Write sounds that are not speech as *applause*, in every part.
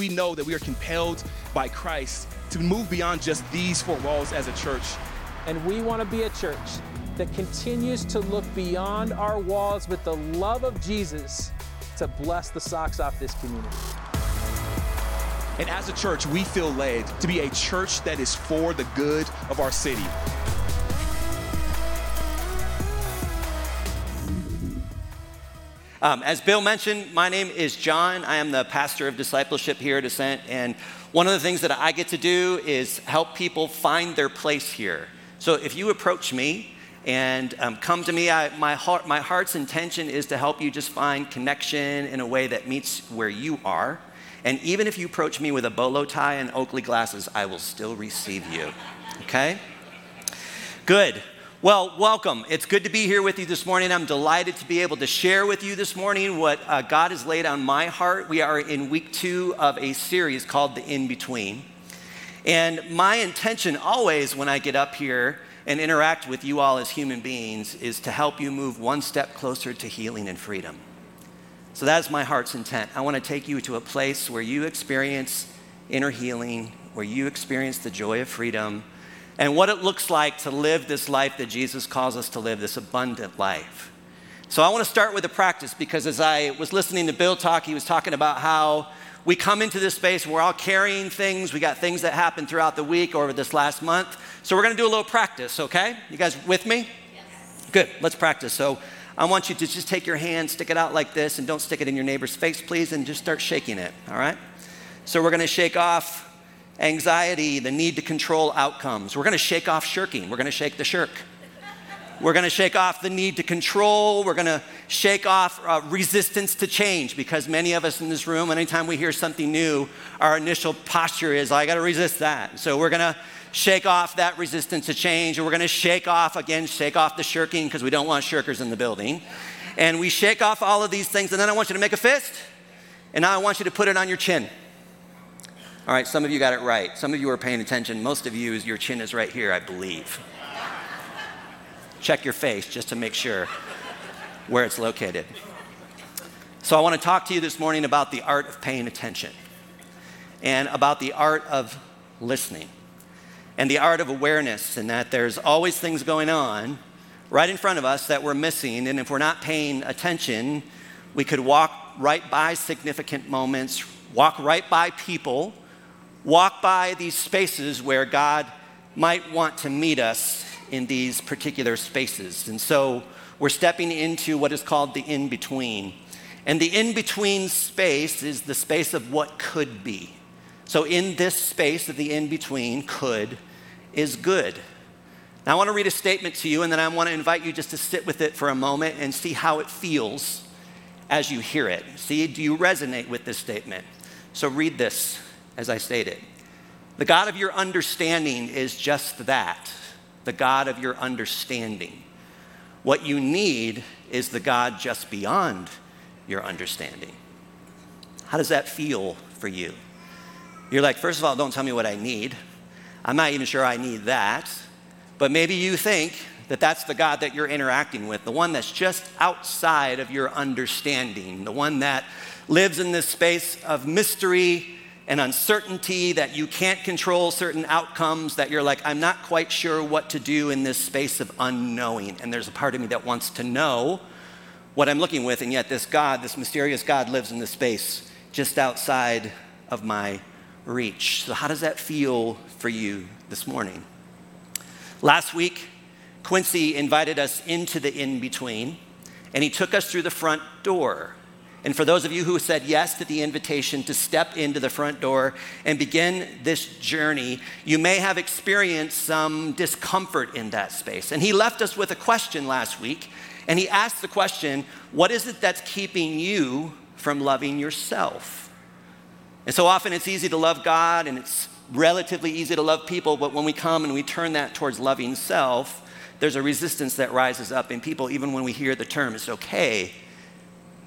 We know that we are compelled by Christ to move beyond just these four walls as a church. And we want to be a church that continues to look beyond our walls with the love of Jesus to bless the socks off this community. And as a church, we feel led to be a church that is for the good of our city. Um, as Bill mentioned, my name is John. I am the pastor of discipleship here at Ascent. And one of the things that I get to do is help people find their place here. So if you approach me and um, come to me, I, my, heart, my heart's intention is to help you just find connection in a way that meets where you are. And even if you approach me with a bolo tie and Oakley glasses, I will still receive you. Okay? Good. Well, welcome. It's good to be here with you this morning. I'm delighted to be able to share with you this morning what uh, God has laid on my heart. We are in week two of a series called The In Between. And my intention always when I get up here and interact with you all as human beings is to help you move one step closer to healing and freedom. So that is my heart's intent. I want to take you to a place where you experience inner healing, where you experience the joy of freedom and what it looks like to live this life that Jesus calls us to live, this abundant life. So I want to start with a practice because as I was listening to Bill talk, he was talking about how we come into this space, we're all carrying things, we got things that happen throughout the week or over this last month. So we're going to do a little practice, okay? You guys with me? Yes. Good, let's practice. So I want you to just take your hand, stick it out like this, and don't stick it in your neighbor's face, please, and just start shaking it, all right? So we're going to shake off anxiety, the need to control outcomes. We're going to shake off shirking. We're going to shake the shirk. We're going to shake off the need to control. We're going to shake off uh, resistance to change because many of us in this room, anytime we hear something new, our initial posture is, I got to resist that. So we're going to shake off that resistance to change. And we're going to shake off, again, shake off the shirking because we don't want shirkers in the building. And we shake off all of these things. And then I want you to make a fist. And now I want you to put it on your chin. All right, some of you got it right. Some of you are paying attention. Most of you, your chin is right here, I believe. Check your face just to make sure where it's located. So, I want to talk to you this morning about the art of paying attention and about the art of listening and the art of awareness, and that there's always things going on right in front of us that we're missing. And if we're not paying attention, we could walk right by significant moments, walk right by people walk by these spaces where God might want to meet us in these particular spaces. And so we're stepping into what is called the in between. And the in between space is the space of what could be. So, in this space of the in between, could is good. Now, I want to read a statement to you, and then I want to invite you just to sit with it for a moment and see how it feels as you hear it. See, do you resonate with this statement? So, read this as I stated. The God of your understanding is just that the God of your understanding. What you need is the God just beyond your understanding. How does that feel for you? You're like, first of all, don't tell me what I need. I'm not even sure I need that. But maybe you think that that's the God that you're interacting with, the one that's just outside of your understanding, the one that lives in this space of mystery and uncertainty, that you can't control certain outcomes, that you're like, I'm not quite sure what to do in this space of unknowing. And there's a part of me that wants to know what I'm looking with, and yet this God, this mysterious God, lives in this space just outside of my reach. So, how does that feel for you this morning? Last week, Quincy invited us into the in between, and he took us through the front door. And for those of you who said yes to the invitation to step into the front door and begin this journey, you may have experienced some discomfort in that space. And he left us with a question last week. And he asked the question What is it that's keeping you from loving yourself? And so often it's easy to love God and it's relatively easy to love people, but when we come and we turn that towards loving self, there's a resistance that rises up in people, even when we hear the term, it's okay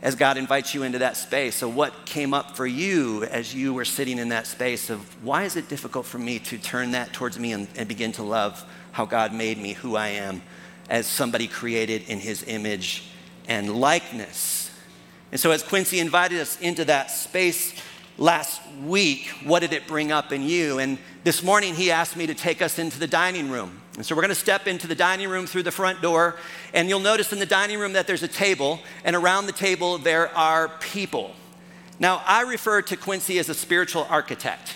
as God invites you into that space. So, what came up for you as you were sitting in that space of why is it difficult for me to turn that towards me and, and begin to love how God made me, who I am, as somebody created in his image and likeness? And so, as Quincy invited us into that space last week, what did it bring up in you? And this morning, he asked me to take us into the dining room. And so we're going to step into the dining room through the front door. And you'll notice in the dining room that there's a table, and around the table, there are people. Now, I refer to Quincy as a spiritual architect.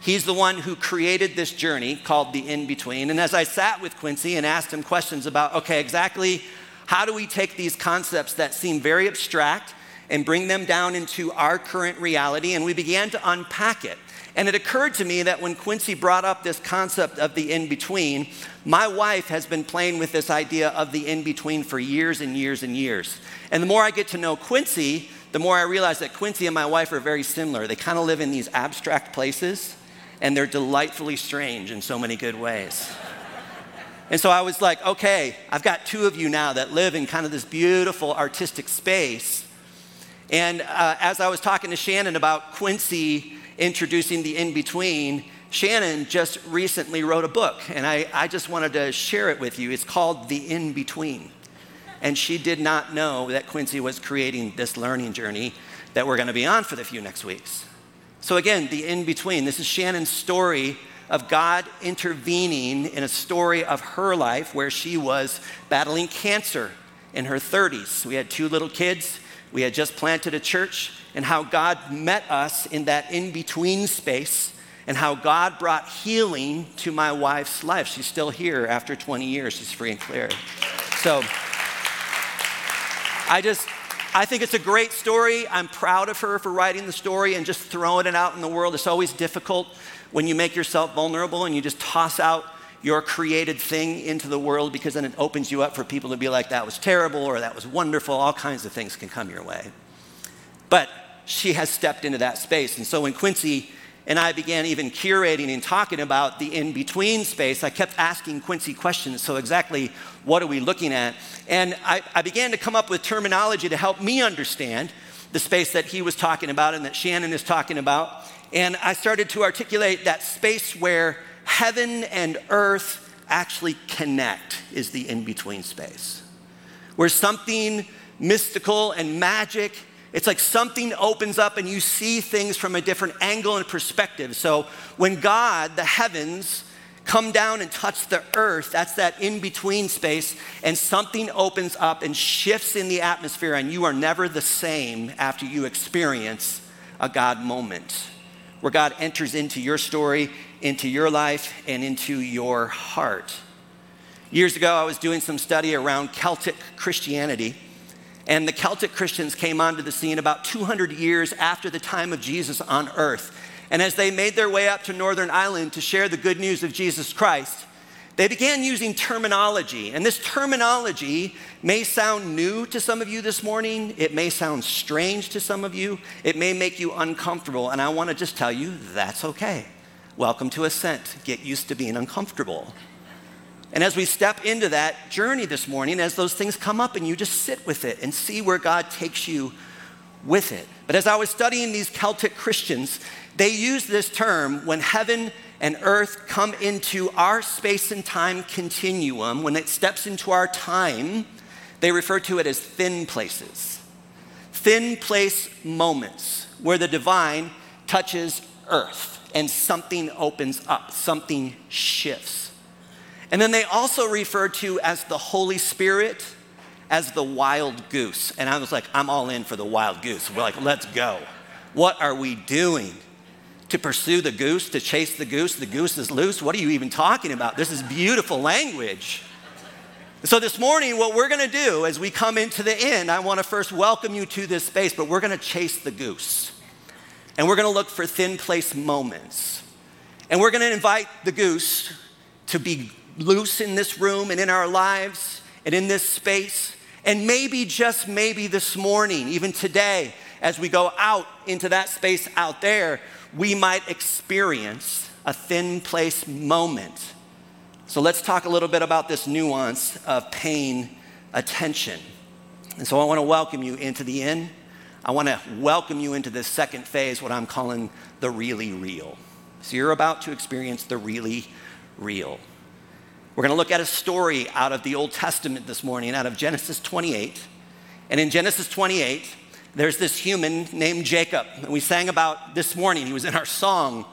He's the one who created this journey called the in between. And as I sat with Quincy and asked him questions about, okay, exactly how do we take these concepts that seem very abstract and bring them down into our current reality? And we began to unpack it. And it occurred to me that when Quincy brought up this concept of the in between, my wife has been playing with this idea of the in between for years and years and years. And the more I get to know Quincy, the more I realize that Quincy and my wife are very similar. They kind of live in these abstract places, and they're delightfully strange in so many good ways. *laughs* And so I was like, okay, I've got two of you now that live in kind of this beautiful artistic space. And uh, as I was talking to Shannon about Quincy introducing the in between, Shannon just recently wrote a book, and I, I just wanted to share it with you. It's called The In Between. And she did not know that Quincy was creating this learning journey that we're going to be on for the few next weeks. So, again, the in between. This is Shannon's story of God intervening in a story of her life where she was battling cancer in her 30s. We had two little kids. We had just planted a church, and how God met us in that in between space, and how God brought healing to my wife's life. She's still here after 20 years. She's free and clear. So, I just, I think it's a great story. I'm proud of her for writing the story and just throwing it out in the world. It's always difficult when you make yourself vulnerable and you just toss out your created thing into the world because then it opens you up for people to be like, that was terrible or that was wonderful. All kinds of things can come your way. But she has stepped into that space. And so when Quincy and I began even curating and talking about the in between space, I kept asking Quincy questions. So, exactly what are we looking at? And I, I, began to come up with terminology to help me understand the space that he was talking about and that Shannon is talking about. And I started to articulate that space where heaven and earth actually connect, is the in between space, where something mystical and magic it's like something opens up and you see things from a different angle and perspective. So when God, the heavens, come down and touch the earth, that's that in between space, and something opens up and shifts in the atmosphere, and you are never the same after you experience a God moment where God enters into your story, into your life, and into your heart. Years ago, I was doing some study around Celtic Christianity. And the Celtic Christians came onto the scene about 200 years after the time of Jesus on earth. And as they made their way up to Northern Ireland to share the good news of Jesus Christ, they began using terminology. And this terminology may sound new to some of you this morning. It may sound strange to some of you. It may make you uncomfortable. And I want to just tell you that's okay. Welcome to Ascent. Get used to being uncomfortable. And as we step into that journey this morning, as those things come up and you just sit with it and see where God takes you with it. But as I was studying these Celtic Christians, they use this term when heaven and earth come into our space and time continuum, when it steps into our time, they refer to it as thin places. Thin place moments where the divine touches earth and something opens up, something shifts. And then they also refer to as the Holy Spirit as the wild goose. And I was like, I'm all in for the wild goose. We're like, let's go. What are we doing? To pursue the goose, to chase the goose, the goose is loose. What are you even talking about? This is beautiful language. So, this morning, what we're gonna do as we come into the inn, I wanna first welcome you to this space, but we're gonna chase the goose. And we're gonna look for thin place moments. And we're gonna invite the goose to be loose in this room and in our lives and in this space. And maybe, just maybe this morning, even today, as we go out into that space out there, we might experience a thin place moment. So let's talk a little bit about this nuance of paying attention. And so I want to welcome you into the inn. I want to welcome you into this second phase, what I'm calling the really real. So you're about to experience the really real. We're going to look at a story out of the Old Testament this morning, out of Genesis 28. And in Genesis 28, there's this human named Jacob. And we sang about this morning, he was in our song.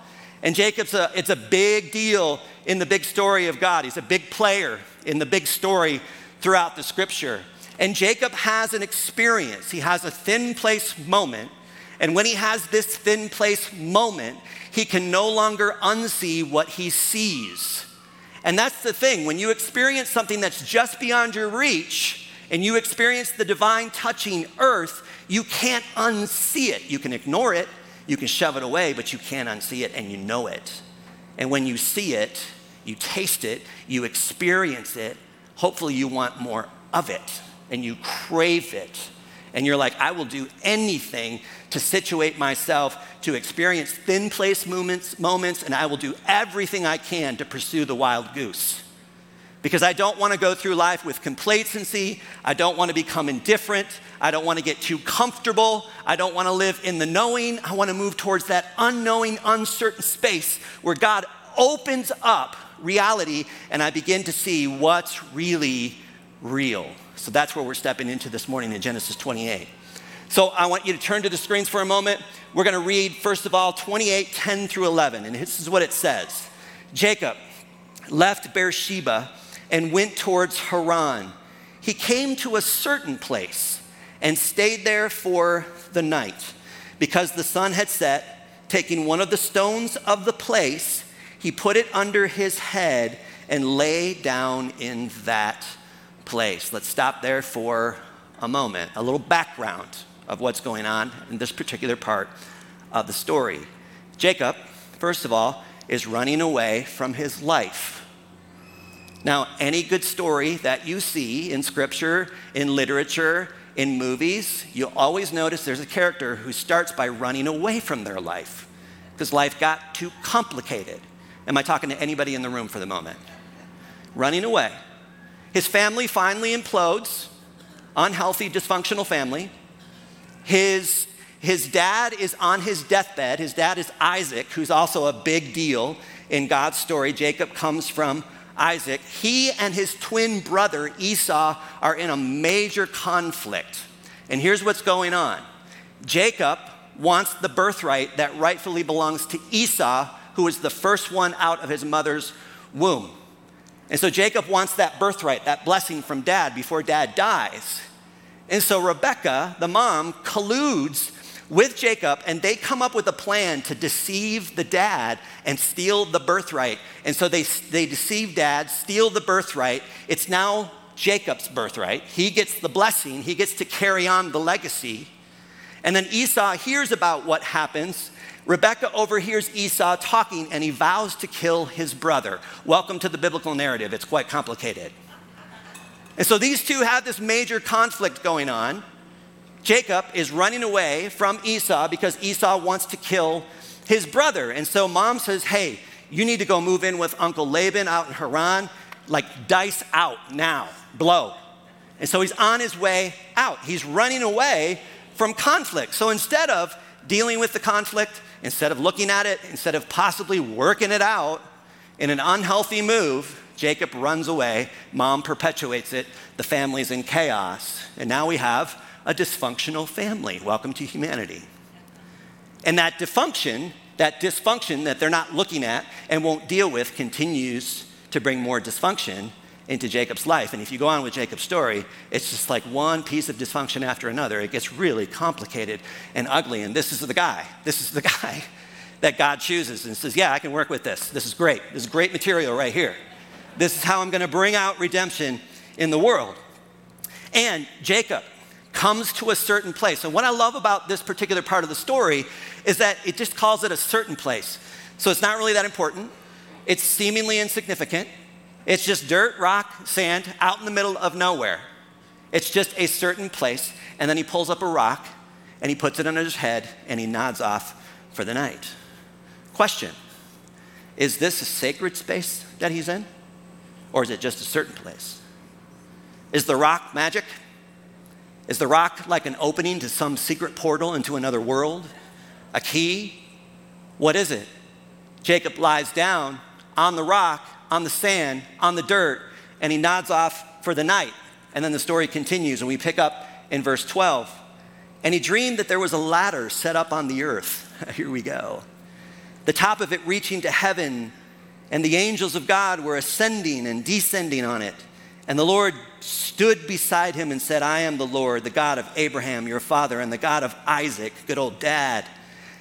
And Jacob's a, it's a big deal in the big story of God. He's a big player in the big story throughout the scripture. And Jacob has an experience. He has a thin place moment. And when he has this thin place moment, he can no longer unsee what he sees. And that's the thing. When you experience something that's just beyond your reach and you experience the divine touching earth, you can't unsee it. You can ignore it, you can shove it away, but you can't unsee it and you know it. And when you see it, you taste it, you experience it, hopefully you want more of it and you crave it. And you're like, I will do anything to situate myself to experience thin place moments, moments, and I will do everything I can to pursue the wild goose because I don't want to go through life with complacency. I don't want to become indifferent. I don't want to get too comfortable. I don't want to live in the knowing. I want to move towards that unknowing, uncertain space where God opens up reality and I begin to see what's really real. So that's where we're stepping into this morning in Genesis 28. So I want you to turn to the screens for a moment. We're going to read, first of all, 28, 10 through 11. And this is what it says Jacob left Beersheba and went towards Haran. He came to a certain place and stayed there for the night. Because the sun had set, taking one of the stones of the place, he put it under his head and lay down in that place. Let's stop there for a moment. A little background of what's going on in this particular part of the story. Jacob, first of all, is running away from his life. Now, any good story that you see in scripture, in literature, in movies, you'll always notice there's a character who starts by running away from their life because life got too complicated. Am I talking to anybody in the room for the moment? Running away. His family finally implodes, unhealthy, dysfunctional family. His, his dad is on his deathbed. His dad is Isaac, who's also a big deal in God's story. Jacob comes from Isaac, he and his twin brother Esau are in a major conflict. And here's what's going on Jacob wants the birthright that rightfully belongs to Esau, who is the first one out of his mother's womb. And so Jacob wants that birthright, that blessing from dad before dad dies. And so Rebecca, the mom, colludes with Jacob, and they come up with a plan to deceive the dad and steal the birthright. And so they, they deceive dad, steal the birthright. It's now Jacob's birthright. He gets the blessing, he gets to carry on the legacy. And then Esau hears about what happens. Rebecca overhears Esau talking and he vows to kill his brother. Welcome to the biblical narrative, it's quite complicated. And so these two have this major conflict going on. Jacob is running away from Esau because Esau wants to kill his brother. And so mom says, Hey, you need to go move in with Uncle Laban out in Haran. Like, dice out now, blow. And so he's on his way out. He's running away from conflict. So instead of dealing with the conflict, instead of looking at it, instead of possibly working it out in an unhealthy move, Jacob runs away. Mom perpetuates it. The family's in chaos. And now we have a dysfunctional family. Welcome to humanity. And that dysfunction, that dysfunction that they're not looking at and won't deal with continues to bring more dysfunction into Jacob's life. And if you go on with Jacob's story, it's just like one piece of dysfunction after another. It gets really complicated and ugly. And this is the guy. This is the *laughs* guy that God chooses and says, Yeah, I can work with this. This is great. This is great material right here. This is how I'm going to bring out redemption in the world. And Jacob, comes to a certain place. And what I love about this particular part of the story is that it just calls it a certain place. So it's not really that important, it's seemingly insignificant. It's just dirt, rock, sand out in the middle of nowhere. It's just a certain place. And then he pulls up a rock and he puts it under his head and he nods off for the night. Question Is this a sacred space that he's in? Or is it just a certain place? Is the rock magic? Is the rock like an opening to some secret portal into another world? A key? What is it? Jacob lies down on the rock, on the sand, on the dirt, and he nods off for the night. And then the story continues, and we pick up in verse 12. And he dreamed that there was a ladder set up on the earth. *laughs* Here we go. The top of it reaching to heaven, and the angels of God were ascending and descending on it. And the Lord stood beside him and said, I am the Lord, the God of Abraham, your father, and the God of Isaac, good old dad.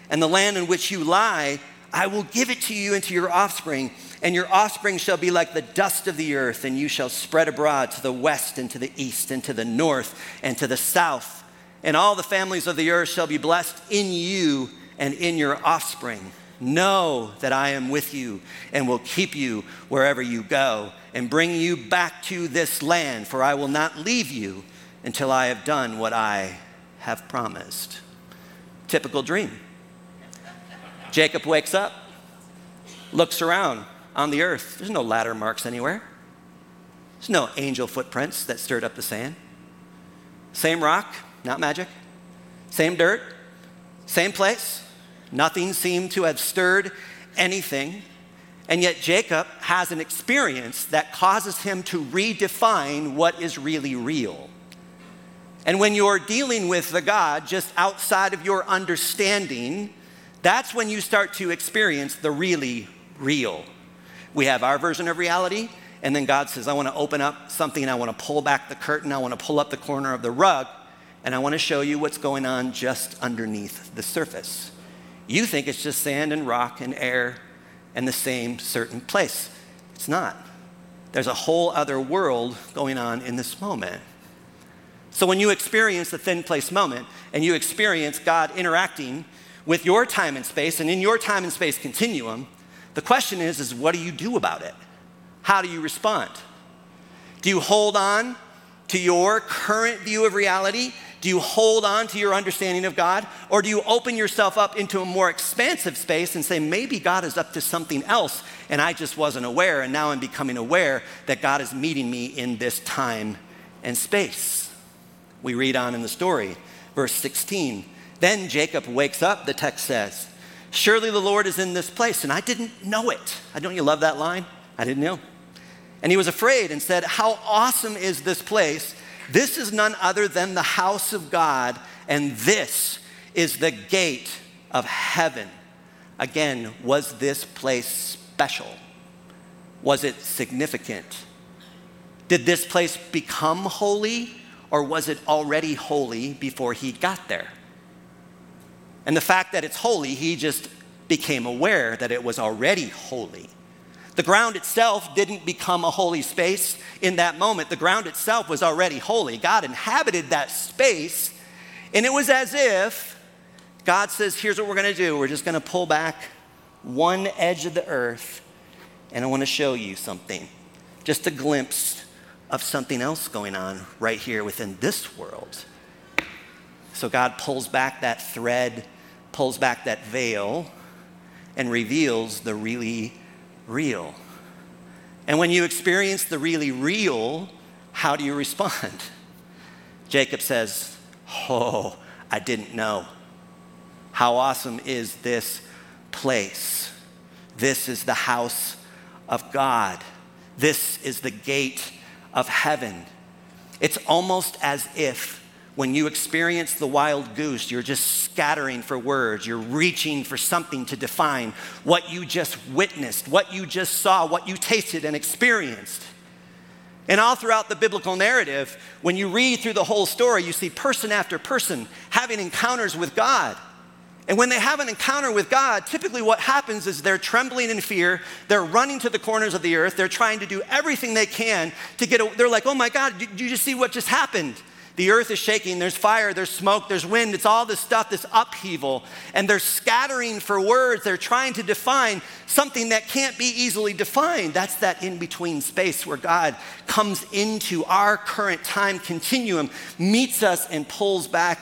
And the land in which you lie, I will give it to you and to your offspring, and your offspring shall be like the dust of the earth, and you shall spread abroad to the west and to the east and to the north and to the south. And all the families of the earth shall be blessed in you and in your offspring. Know that I am with you and will keep you wherever you go and bring you back to this land, for I will not leave you until I have done what I have promised. Typical dream. Jacob wakes up, looks around on the earth. There's no ladder marks anywhere, there's no angel footprints that stirred up the sand. Same rock, not magic. Same dirt, same place. Nothing seemed to have stirred anything. And yet, Jacob has an experience that causes him to redefine what is really real. And when you're dealing with the God just outside of your understanding, that's when you start to experience the really real. We have our version of reality, and then God says, I want to open up something, I want to pull back the curtain, I want to pull up the corner of the rug, and I want to show you what's going on just underneath the surface. You think it's just sand and rock and air and the same certain place. It's not. There's a whole other world going on in this moment. So when you experience the thin place moment and you experience God interacting with your time and space and in your time and space continuum, the question is, is what do you do about it? How do you respond? Do you hold on to your current view of reality do you hold on to your understanding of God? Or do you open yourself up into a more expansive space and say, maybe God is up to something else and I just wasn't aware, and now I'm becoming aware that God is meeting me in this time and space? We read on in the story, verse 16. Then Jacob wakes up, the text says. Surely the Lord is in this place, and I didn't know it. I don't you love that line? I didn't know. And he was afraid and said, How awesome is this place! This is none other than the house of God, and this is the gate of heaven. Again, was this place special? Was it significant? Did this place become holy, or was it already holy before he got there? And the fact that it's holy, he just became aware that it was already holy. The ground itself didn't become a holy space in that moment. The ground itself was already holy. God inhabited that space, and it was as if God says, Here's what we're going to do. We're just going to pull back one edge of the earth, and I want to show you something. Just a glimpse of something else going on right here within this world. So God pulls back that thread, pulls back that veil, and reveals the really real. And when you experience the really real, how do you respond? *laughs* Jacob says, Oh, I didn't know. How awesome is this place? This is the house of God. This is the gate of heaven. It's almost as if when you experience the wild goose, you're just scattering for words. You're reaching for something to define what you just witnessed, what you just saw, what you tasted and experienced. And all throughout the biblical narrative, when you read through the whole story, you see person after person having encounters with God. And when they have an encounter with God, typically what happens is they're trembling in fear. They're running to the corners of the earth. They're trying to do everything they can to get, a, they're like, oh my God, did you just see what just happened? The earth is shaking, there's fire, there's smoke, there's wind, it's all this stuff, this upheaval. And they're scattering for words. They're trying to define something that can't be easily defined. That's that in between space where God comes into our current time continuum, meets us, and pulls back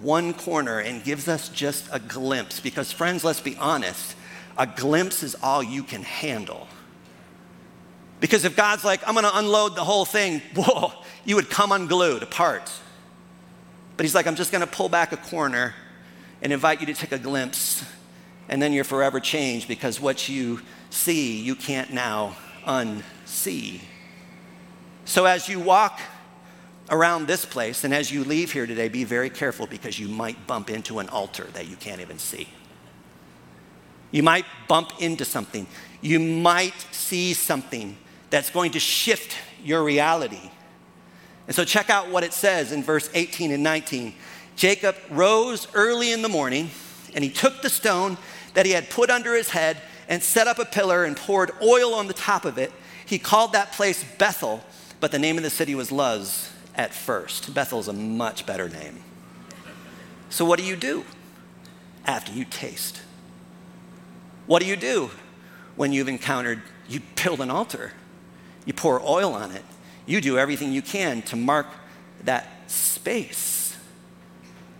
one corner and gives us just a glimpse. Because, friends, let's be honest, a glimpse is all you can handle. Because if God's like, I'm gonna unload the whole thing, *laughs* whoa, you would come unglued apart. But He's like, I'm just gonna pull back a corner and invite you to take a glimpse, and then you're forever changed because what you see, you can't now unsee. So as you walk around this place, and as you leave here today, be very careful because you might bump into an altar that you can't even see. You might bump into something. You might see something that's going to shift your reality. And so, check out what it says in verse 18 and 19. Jacob rose early in the morning, and he took the stone that he had put under his head and set up a pillar and poured oil on the top of it. He called that place Bethel, but the name of the city was Luz at first. Bethel's a much better name. So, what do you do after you taste? What do you do when you've encountered, you build an altar, you pour oil on it, you do everything you can to mark that space?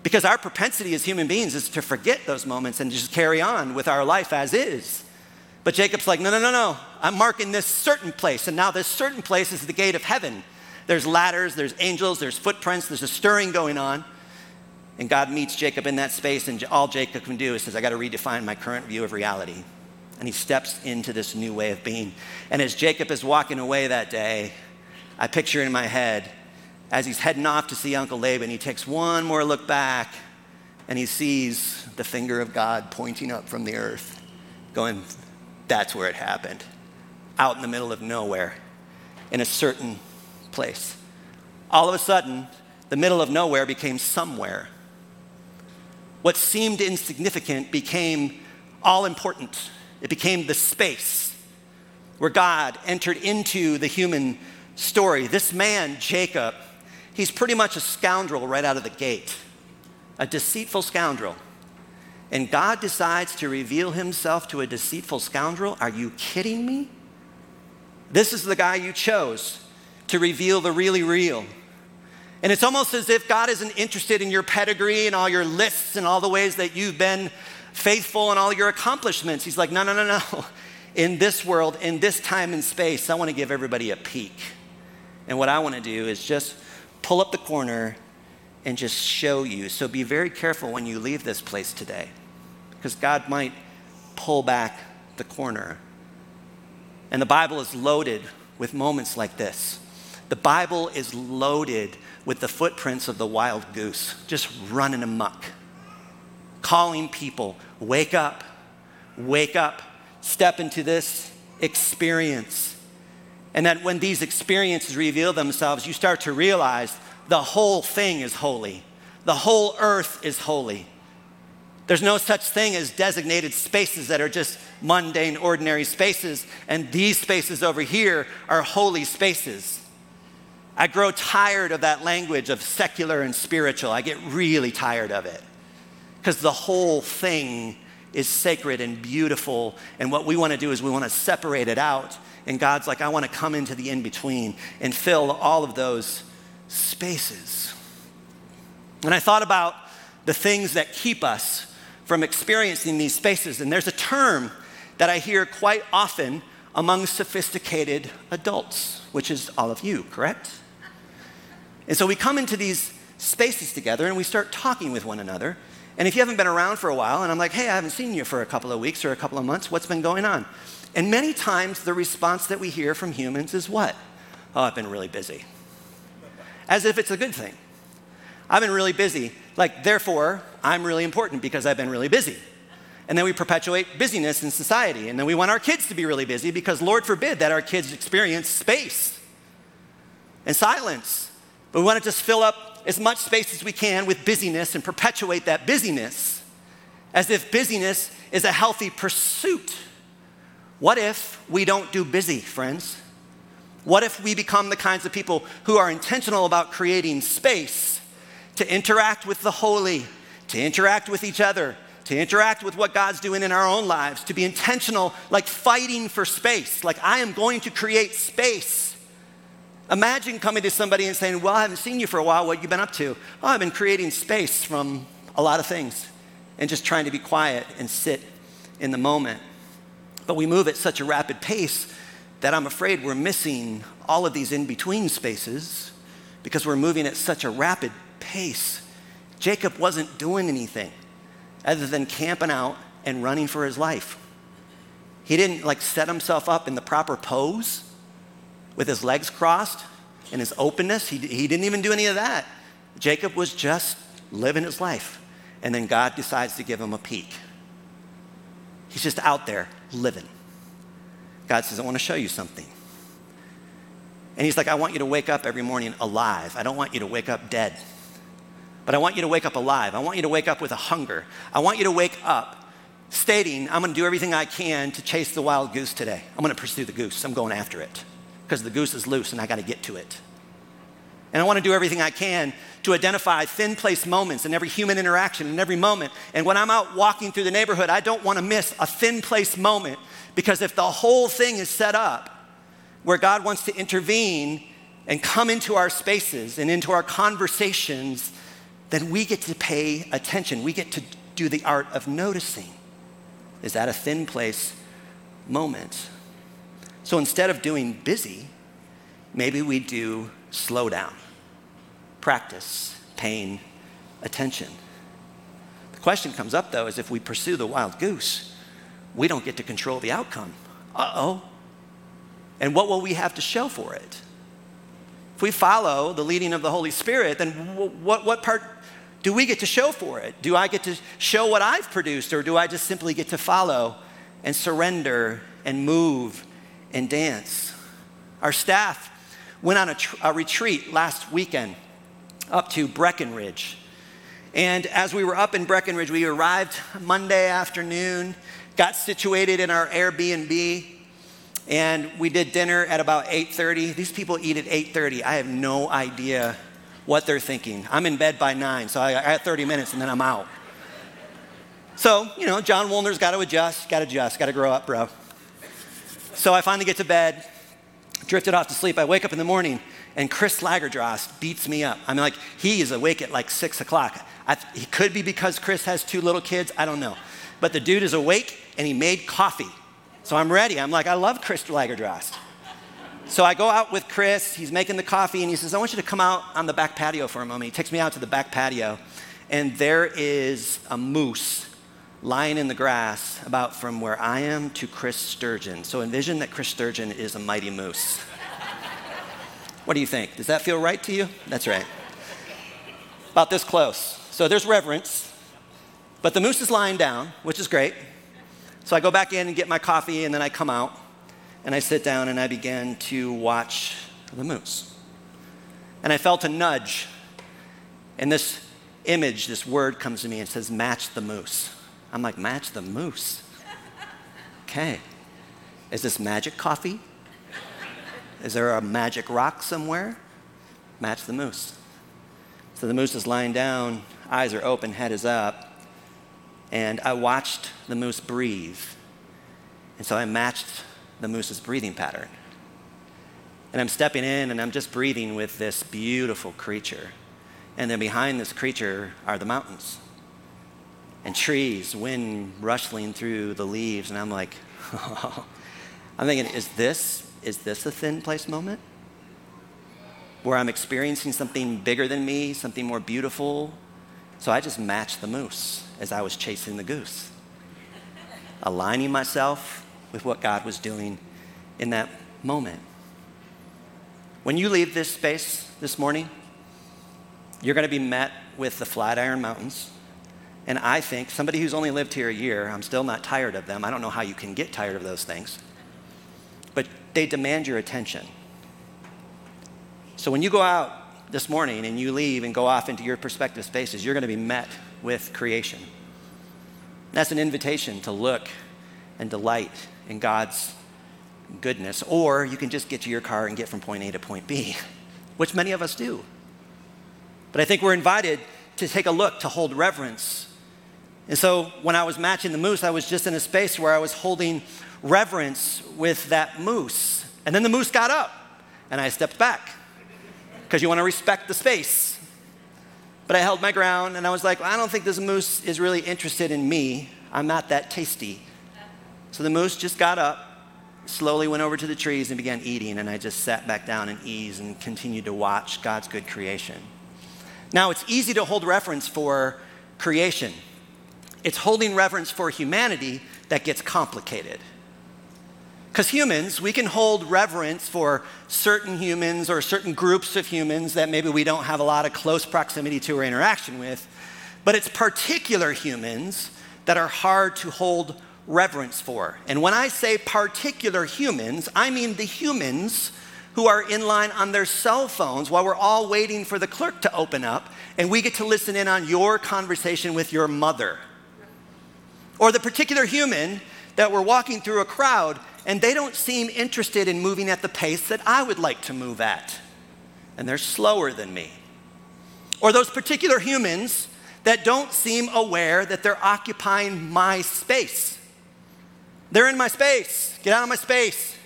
Because our propensity as human beings is to forget those moments and just carry on with our life as is. But Jacob's like, no, no, no, no. I'm marking this certain place. And now this certain place is the gate of heaven. There's ladders, there's angels, there's footprints, there's a stirring going on. And God meets Jacob in that space, and all Jacob can do is says, I got to redefine my current view of reality. And he steps into this new way of being. And as Jacob is walking away that day, I picture in my head, as he's heading off to see Uncle Laban, he takes one more look back and he sees the finger of God pointing up from the earth, going, That's where it happened. Out in the middle of nowhere, in a certain place. All of a sudden, the middle of nowhere became somewhere. What seemed insignificant became all important. It became the space where God entered into the human story. This man, Jacob, he's pretty much a scoundrel right out of the gate, a deceitful scoundrel. And God decides to reveal himself to a deceitful scoundrel? Are you kidding me? This is the guy you chose to reveal the really real. And it's almost as if God isn't interested in your pedigree and all your lists and all the ways that you've been faithful and all your accomplishments. He's like, no, no, no, no. *laughs* In this world, in this time and space, I want to give everybody a peek. And what I want to do is just pull up the corner and just show you. So be very careful when you leave this place today, because God might pull back the corner. And the Bible is loaded with moments like this. The Bible is loaded with the footprints of the wild goose, just running amok, calling people, wake up, wake up, step into this experience. And that when these experiences reveal themselves, you start to realize the whole thing is holy, the whole earth is holy. There's no such thing as designated spaces that are just mundane, ordinary spaces, and these spaces over here are holy spaces. I grow tired of that language of secular and spiritual. I get really tired of it because the whole thing is sacred and beautiful. And what we want to do is we want to separate it out. And God's like, I want to come into the in between and fill all of those spaces. And I thought about the things that keep us from experiencing these spaces. And there's a term that I hear quite often among sophisticated adults, which is all of you, correct? And so we come into these spaces together and we start talking with one another. And if you haven't been around for a while, and I'm like, hey, I haven't seen you for a couple of weeks or a couple of months, what's been going on? And many times the response that we hear from humans is what? Oh, I've been really busy. As if it's a good thing. I've been really busy. Like, therefore, I'm really important because I've been really busy. And then we perpetuate busyness in society. And then we want our kids to be really busy because, Lord forbid, that our kids experience space and silence but we want to just fill up as much space as we can with busyness and perpetuate that busyness as if busyness is a healthy pursuit. What if we don't do busy, friends? What if we become the kinds of people who are intentional about creating space to interact with the holy, to interact with each other, to interact with what God's doing in our own lives, to be intentional, like fighting for space, like I am going to create space Imagine coming to somebody and saying, Well, I haven't seen you for a while. What have you been up to? Oh, I've been creating space from a lot of things and just trying to be quiet and sit in the moment. But we move at such a rapid pace that I'm afraid we're missing all of these in between spaces because we're moving at such a rapid pace. Jacob wasn't doing anything other than camping out and running for his life. He didn't like set himself up in the proper pose with his legs crossed, and his openness. He, he didn't even do any of that. Jacob was just living his life. And then God decides to give him a peek. He's just out there living. God says, I want to show you something. And he's like, I want you to wake up every morning alive. I don't want you to wake up dead. But I want you to wake up alive. I want you to wake up with a hunger. I want you to wake up stating, I'm going to do everything I can to chase the wild goose today. I'm going to pursue the goose. I'm going after it because the goose is loose and I got to get to it. And I want to do everything I can to identify thin place moments in every human interaction, in every moment. And when I'm out walking through the neighborhood, I don't want to miss a thin place moment because if the whole thing is set up where God wants to intervene and come into our spaces and into our conversations, then we get to pay attention. We get to do the art of noticing. Is that a thin place moment? So instead of doing busy, maybe we do slow down, practice, paying attention. The question comes up though is if we pursue the wild goose, we don't get to control the outcome. Uh oh. And what will we have to show for it? If we follow the leading of the Holy Spirit, then what, what part do we get to show for it? Do I get to show what I've produced, or do I just simply get to follow and surrender and move and dance? Our staff went on a, tr- a retreat last weekend up to Breckenridge. And as we were up in Breckenridge, we arrived Monday afternoon, got situated in our Airbnb, and we did dinner at about 8:30. These people eat at 8:30. I have no idea what they're thinking. I'm in bed by 9, so I got 30 minutes and then I'm out. So, you know, John Woolner's got to adjust, got to adjust, got to grow up, bro. So I finally get to bed, drifted off to sleep. I wake up in the morning and Chris Lagerdrast beats me up. I'm like, he is awake at like six o'clock. I, he could be because Chris has two little kids, I don't know. But the dude is awake and he made coffee. So I'm ready. I'm like, I love Chris Lagerdrast. So I go out with Chris. He's making the coffee and he says, I want you to come out on the back patio for a moment. He takes me out to the back patio and there is a moose lying in the grass about from where I am to Chris Sturgeon. So envision that Chris Sturgeon is a mighty moose. what do you think? Does that feel right to you? That's right. About this close. So there's reverence, but the moose is lying down, which is great. So I go back in and get my coffee, and then I come out and I sit down and I begin to watch the moose. And I felt a nudge, and this image, this word comes to me and says, match the moose. I'm like, match the moose. Okay. Is this magic coffee? Is there a magic rock somewhere? Match the moose. So the moose is lying down, eyes are open, head is up, and I watched the moose breathe. And so I matched the moose's breathing pattern. And I'm stepping in and I'm just breathing with this beautiful creature. And then behind this creature are the mountains and trees, wind rustling through the leaves. And I'm like, *laughs* I'm thinking, is this, is this a thin place moment? Where I'm experiencing something bigger than me, something more beautiful. So I just matched the moose as I was chasing the goose, aligning myself with what God was doing in that moment. When you leave this space this morning, you're going to be met with the Flatiron Mountains and I think somebody who's only lived here a year, I'm still not tired of them. I don't know how you can get tired of those things. But they demand your attention. So when you go out this morning and you leave and go off into your perspective spaces, you're going to be met with creation. That's an invitation to look and delight in God's goodness. Or you can just get to your car and get from point A to point B, which many of us do. But I think we're invited to take a look, to hold reverence and so when I was matching the moose, I was just in a space where I was holding reverence with that moose. And then the moose got up and I stepped back because you want to respect the space. But I held my ground and I was like, well, I don't think this moose is really interested in me. I'm not that tasty. So the moose just got up, slowly went over to the trees and began eating. And I just sat back down in ease and continued to watch God's good creation. Now, it's easy to hold reference for creation. It's holding reverence for humanity that gets complicated. Because humans, we can hold reverence for certain humans or certain groups of humans that maybe we don't have a lot of close proximity to or interaction with, but it's particular humans that are hard to hold reverence for. And when I say particular humans, I mean the humans who are in line on their cell phones while we're all waiting for the clerk to open up and we get to listen in on your conversation with your mother. Or the particular human that we're walking through a crowd and they don't seem interested in moving at the pace that I would like to move at. And they're slower than me. Or those particular humans that don't seem aware that they're occupying my space. They're in my space. Get out of my space.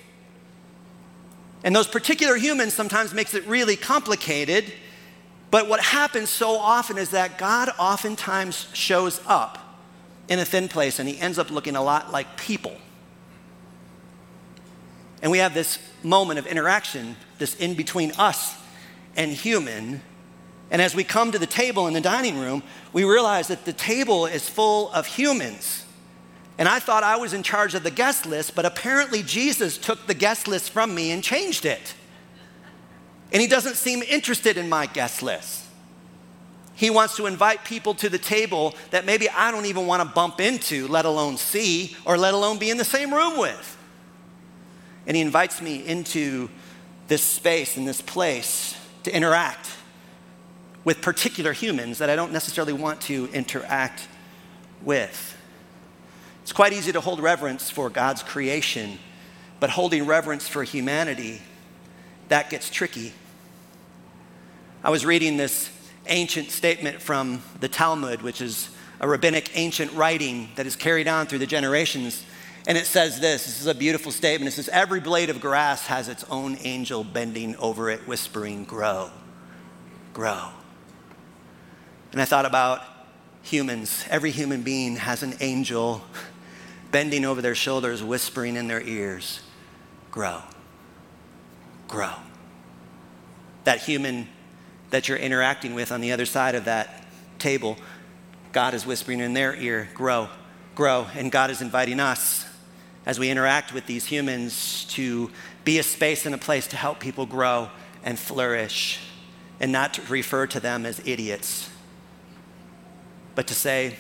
And those particular humans sometimes makes it really complicated. But what happens so often is that God oftentimes shows up in a thin place and he ends up looking a lot like people. And we have this moment of interaction, this in between us and human. And as we come to the table in the dining room, we realize that the table is full of humans. And I thought I was in charge of the guest list, but apparently Jesus took the guest list from me and changed it. And he doesn't seem interested in my guest list. He wants to invite people to the table that maybe I don't even want to bump into, let alone see, or let alone be in the same room with. And he invites me into this space and this place to interact with particular humans that I don't necessarily want to interact with. It's quite easy to hold reverence for God's creation, but holding reverence for humanity, that gets tricky. I was reading this ancient statement from the Talmud, which is a rabbinic ancient writing that is carried on through the generations. And it says this this is a beautiful statement. It says, Every blade of grass has its own angel bending over it, whispering, Grow, grow. And I thought about humans. Every human being has an angel bending over their shoulders, whispering in their ears, Grow, grow. That human that you're interacting with on the other side of that table, God is whispering in their ear, Grow, grow. And God is inviting us as we interact with these humans to be a space and a place to help people grow and flourish and not to refer to them as idiots, but to say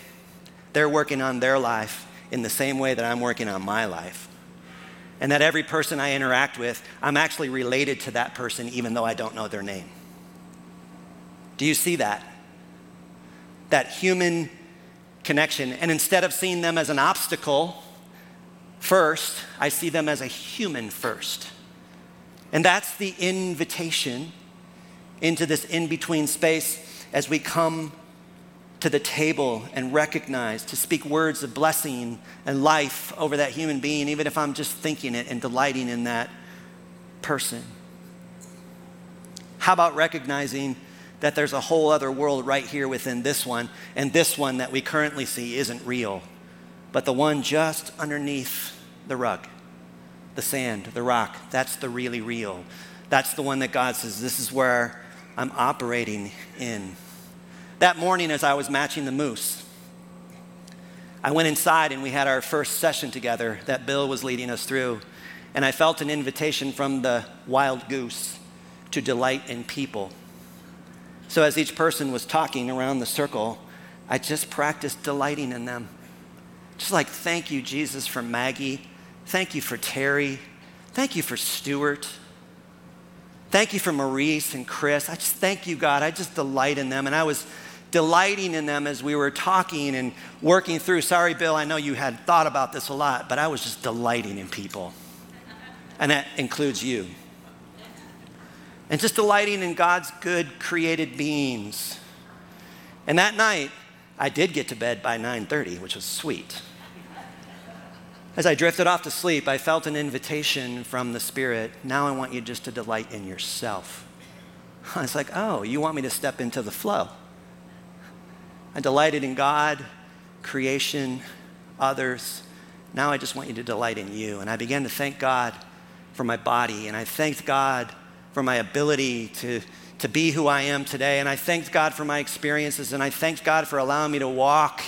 they're working on their life in the same way that I'm working on my life. And that every person I interact with, I'm actually related to that person even though I don't know their name. Do you see that? That human connection. And instead of seeing them as an obstacle, first, I see them as a human first. And that's the invitation into this in between space as we come to the table and recognize, to speak words of blessing and life over that human being, even if I'm just thinking it and delighting in that person. How about recognizing that there's a whole other world right here within this one, and this one that we currently see isn't real? but the one just underneath the rug, the sand, the rock, that's the really real. That's the one that God says, This is where I'm operating in. That morning, as I was matching the moose, I went inside and we had our first session together that Bill was leading us through. And I felt an invitation from the wild goose to delight in people. So, as each person was talking around the circle, I just practiced delighting in them. Just like, thank you, Jesus, for Maggie. Thank you for Terry. Thank you for Stuart. Thank you for Maurice and Chris. I just thank you, God. I just delight in them. And I was delighting in them as we were talking and working through. Sorry, Bill, I know you had thought about this a lot, but I was just delighting in people. And that includes you. And just delighting in God's good created beings. And that night, I did get to bed by 9:30, which was sweet. As I drifted off to sleep, I felt an invitation from the Spirit. Now I want you just to delight in yourself. *laughs* I was like, oh, you want me to step into the flow? I delighted in God, creation, others. Now I just want you to delight in you. And I began to thank God for my body, and I thanked God for my ability to, to be who I am today. And I thanked God for my experiences, and I thanked God for allowing me to walk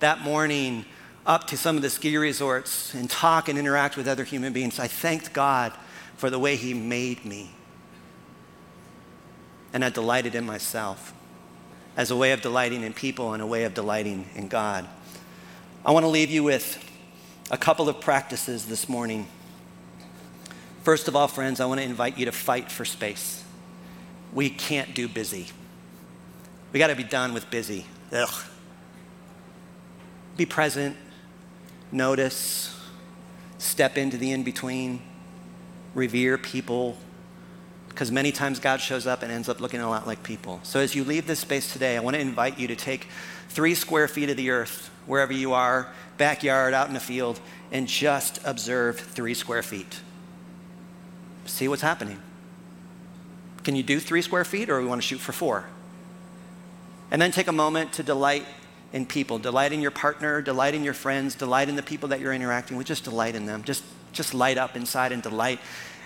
that morning up to some of the ski resorts and talk and interact with other human beings, I thanked God for the way He made me. And I delighted in myself as a way of delighting in people and a way of delighting in God. I want to leave you with a couple of practices this morning. First of all, friends, I want to invite you to fight for space. We can't do busy. We got to be done with busy. Ugh. Be present, notice, step into the in between, revere people, because many times God shows up and ends up looking a lot like people. So as you leave this space today, I want to invite you to take three square feet of the earth, wherever you are, backyard, out in the field, and just observe three square feet. See what's happening. Can you do three square feet, or we want to shoot for four? And then take a moment to delight in people, delight in your partner, delight in your friends, delight in the people that you're interacting with, just delight in them. Just, just light up inside and delight.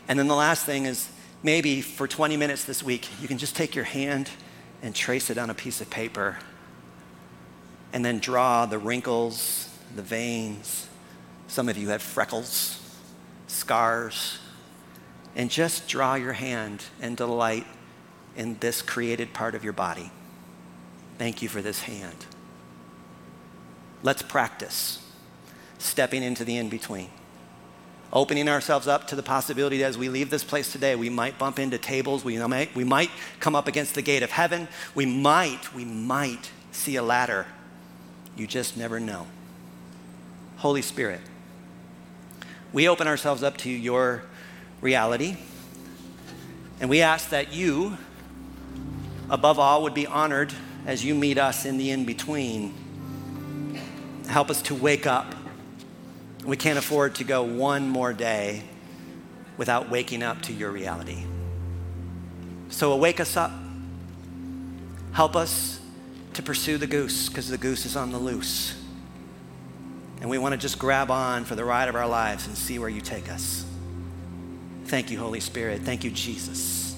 And then the last thing is maybe for 20 minutes this week, you can just take your hand and trace it on a piece of paper and then draw the wrinkles, the veins. Some of you have freckles, scars, and just draw your hand and delight in this created part of your body. Thank you for this hand. Let's practice stepping into the in between. Opening ourselves up to the possibility that as we leave this place today, we might bump into tables, we might, we might come up against the gate of heaven, we might, we might see a ladder. You just never know. Holy Spirit, we open ourselves up to your reality, and we ask that you, above all, would be honored as you meet us in the in between help us to wake up. We can't afford to go one more day without waking up to your reality. So wake us up. Help us to pursue the goose because the goose is on the loose. And we want to just grab on for the ride of our lives and see where you take us. Thank you, Holy Spirit. Thank you, Jesus.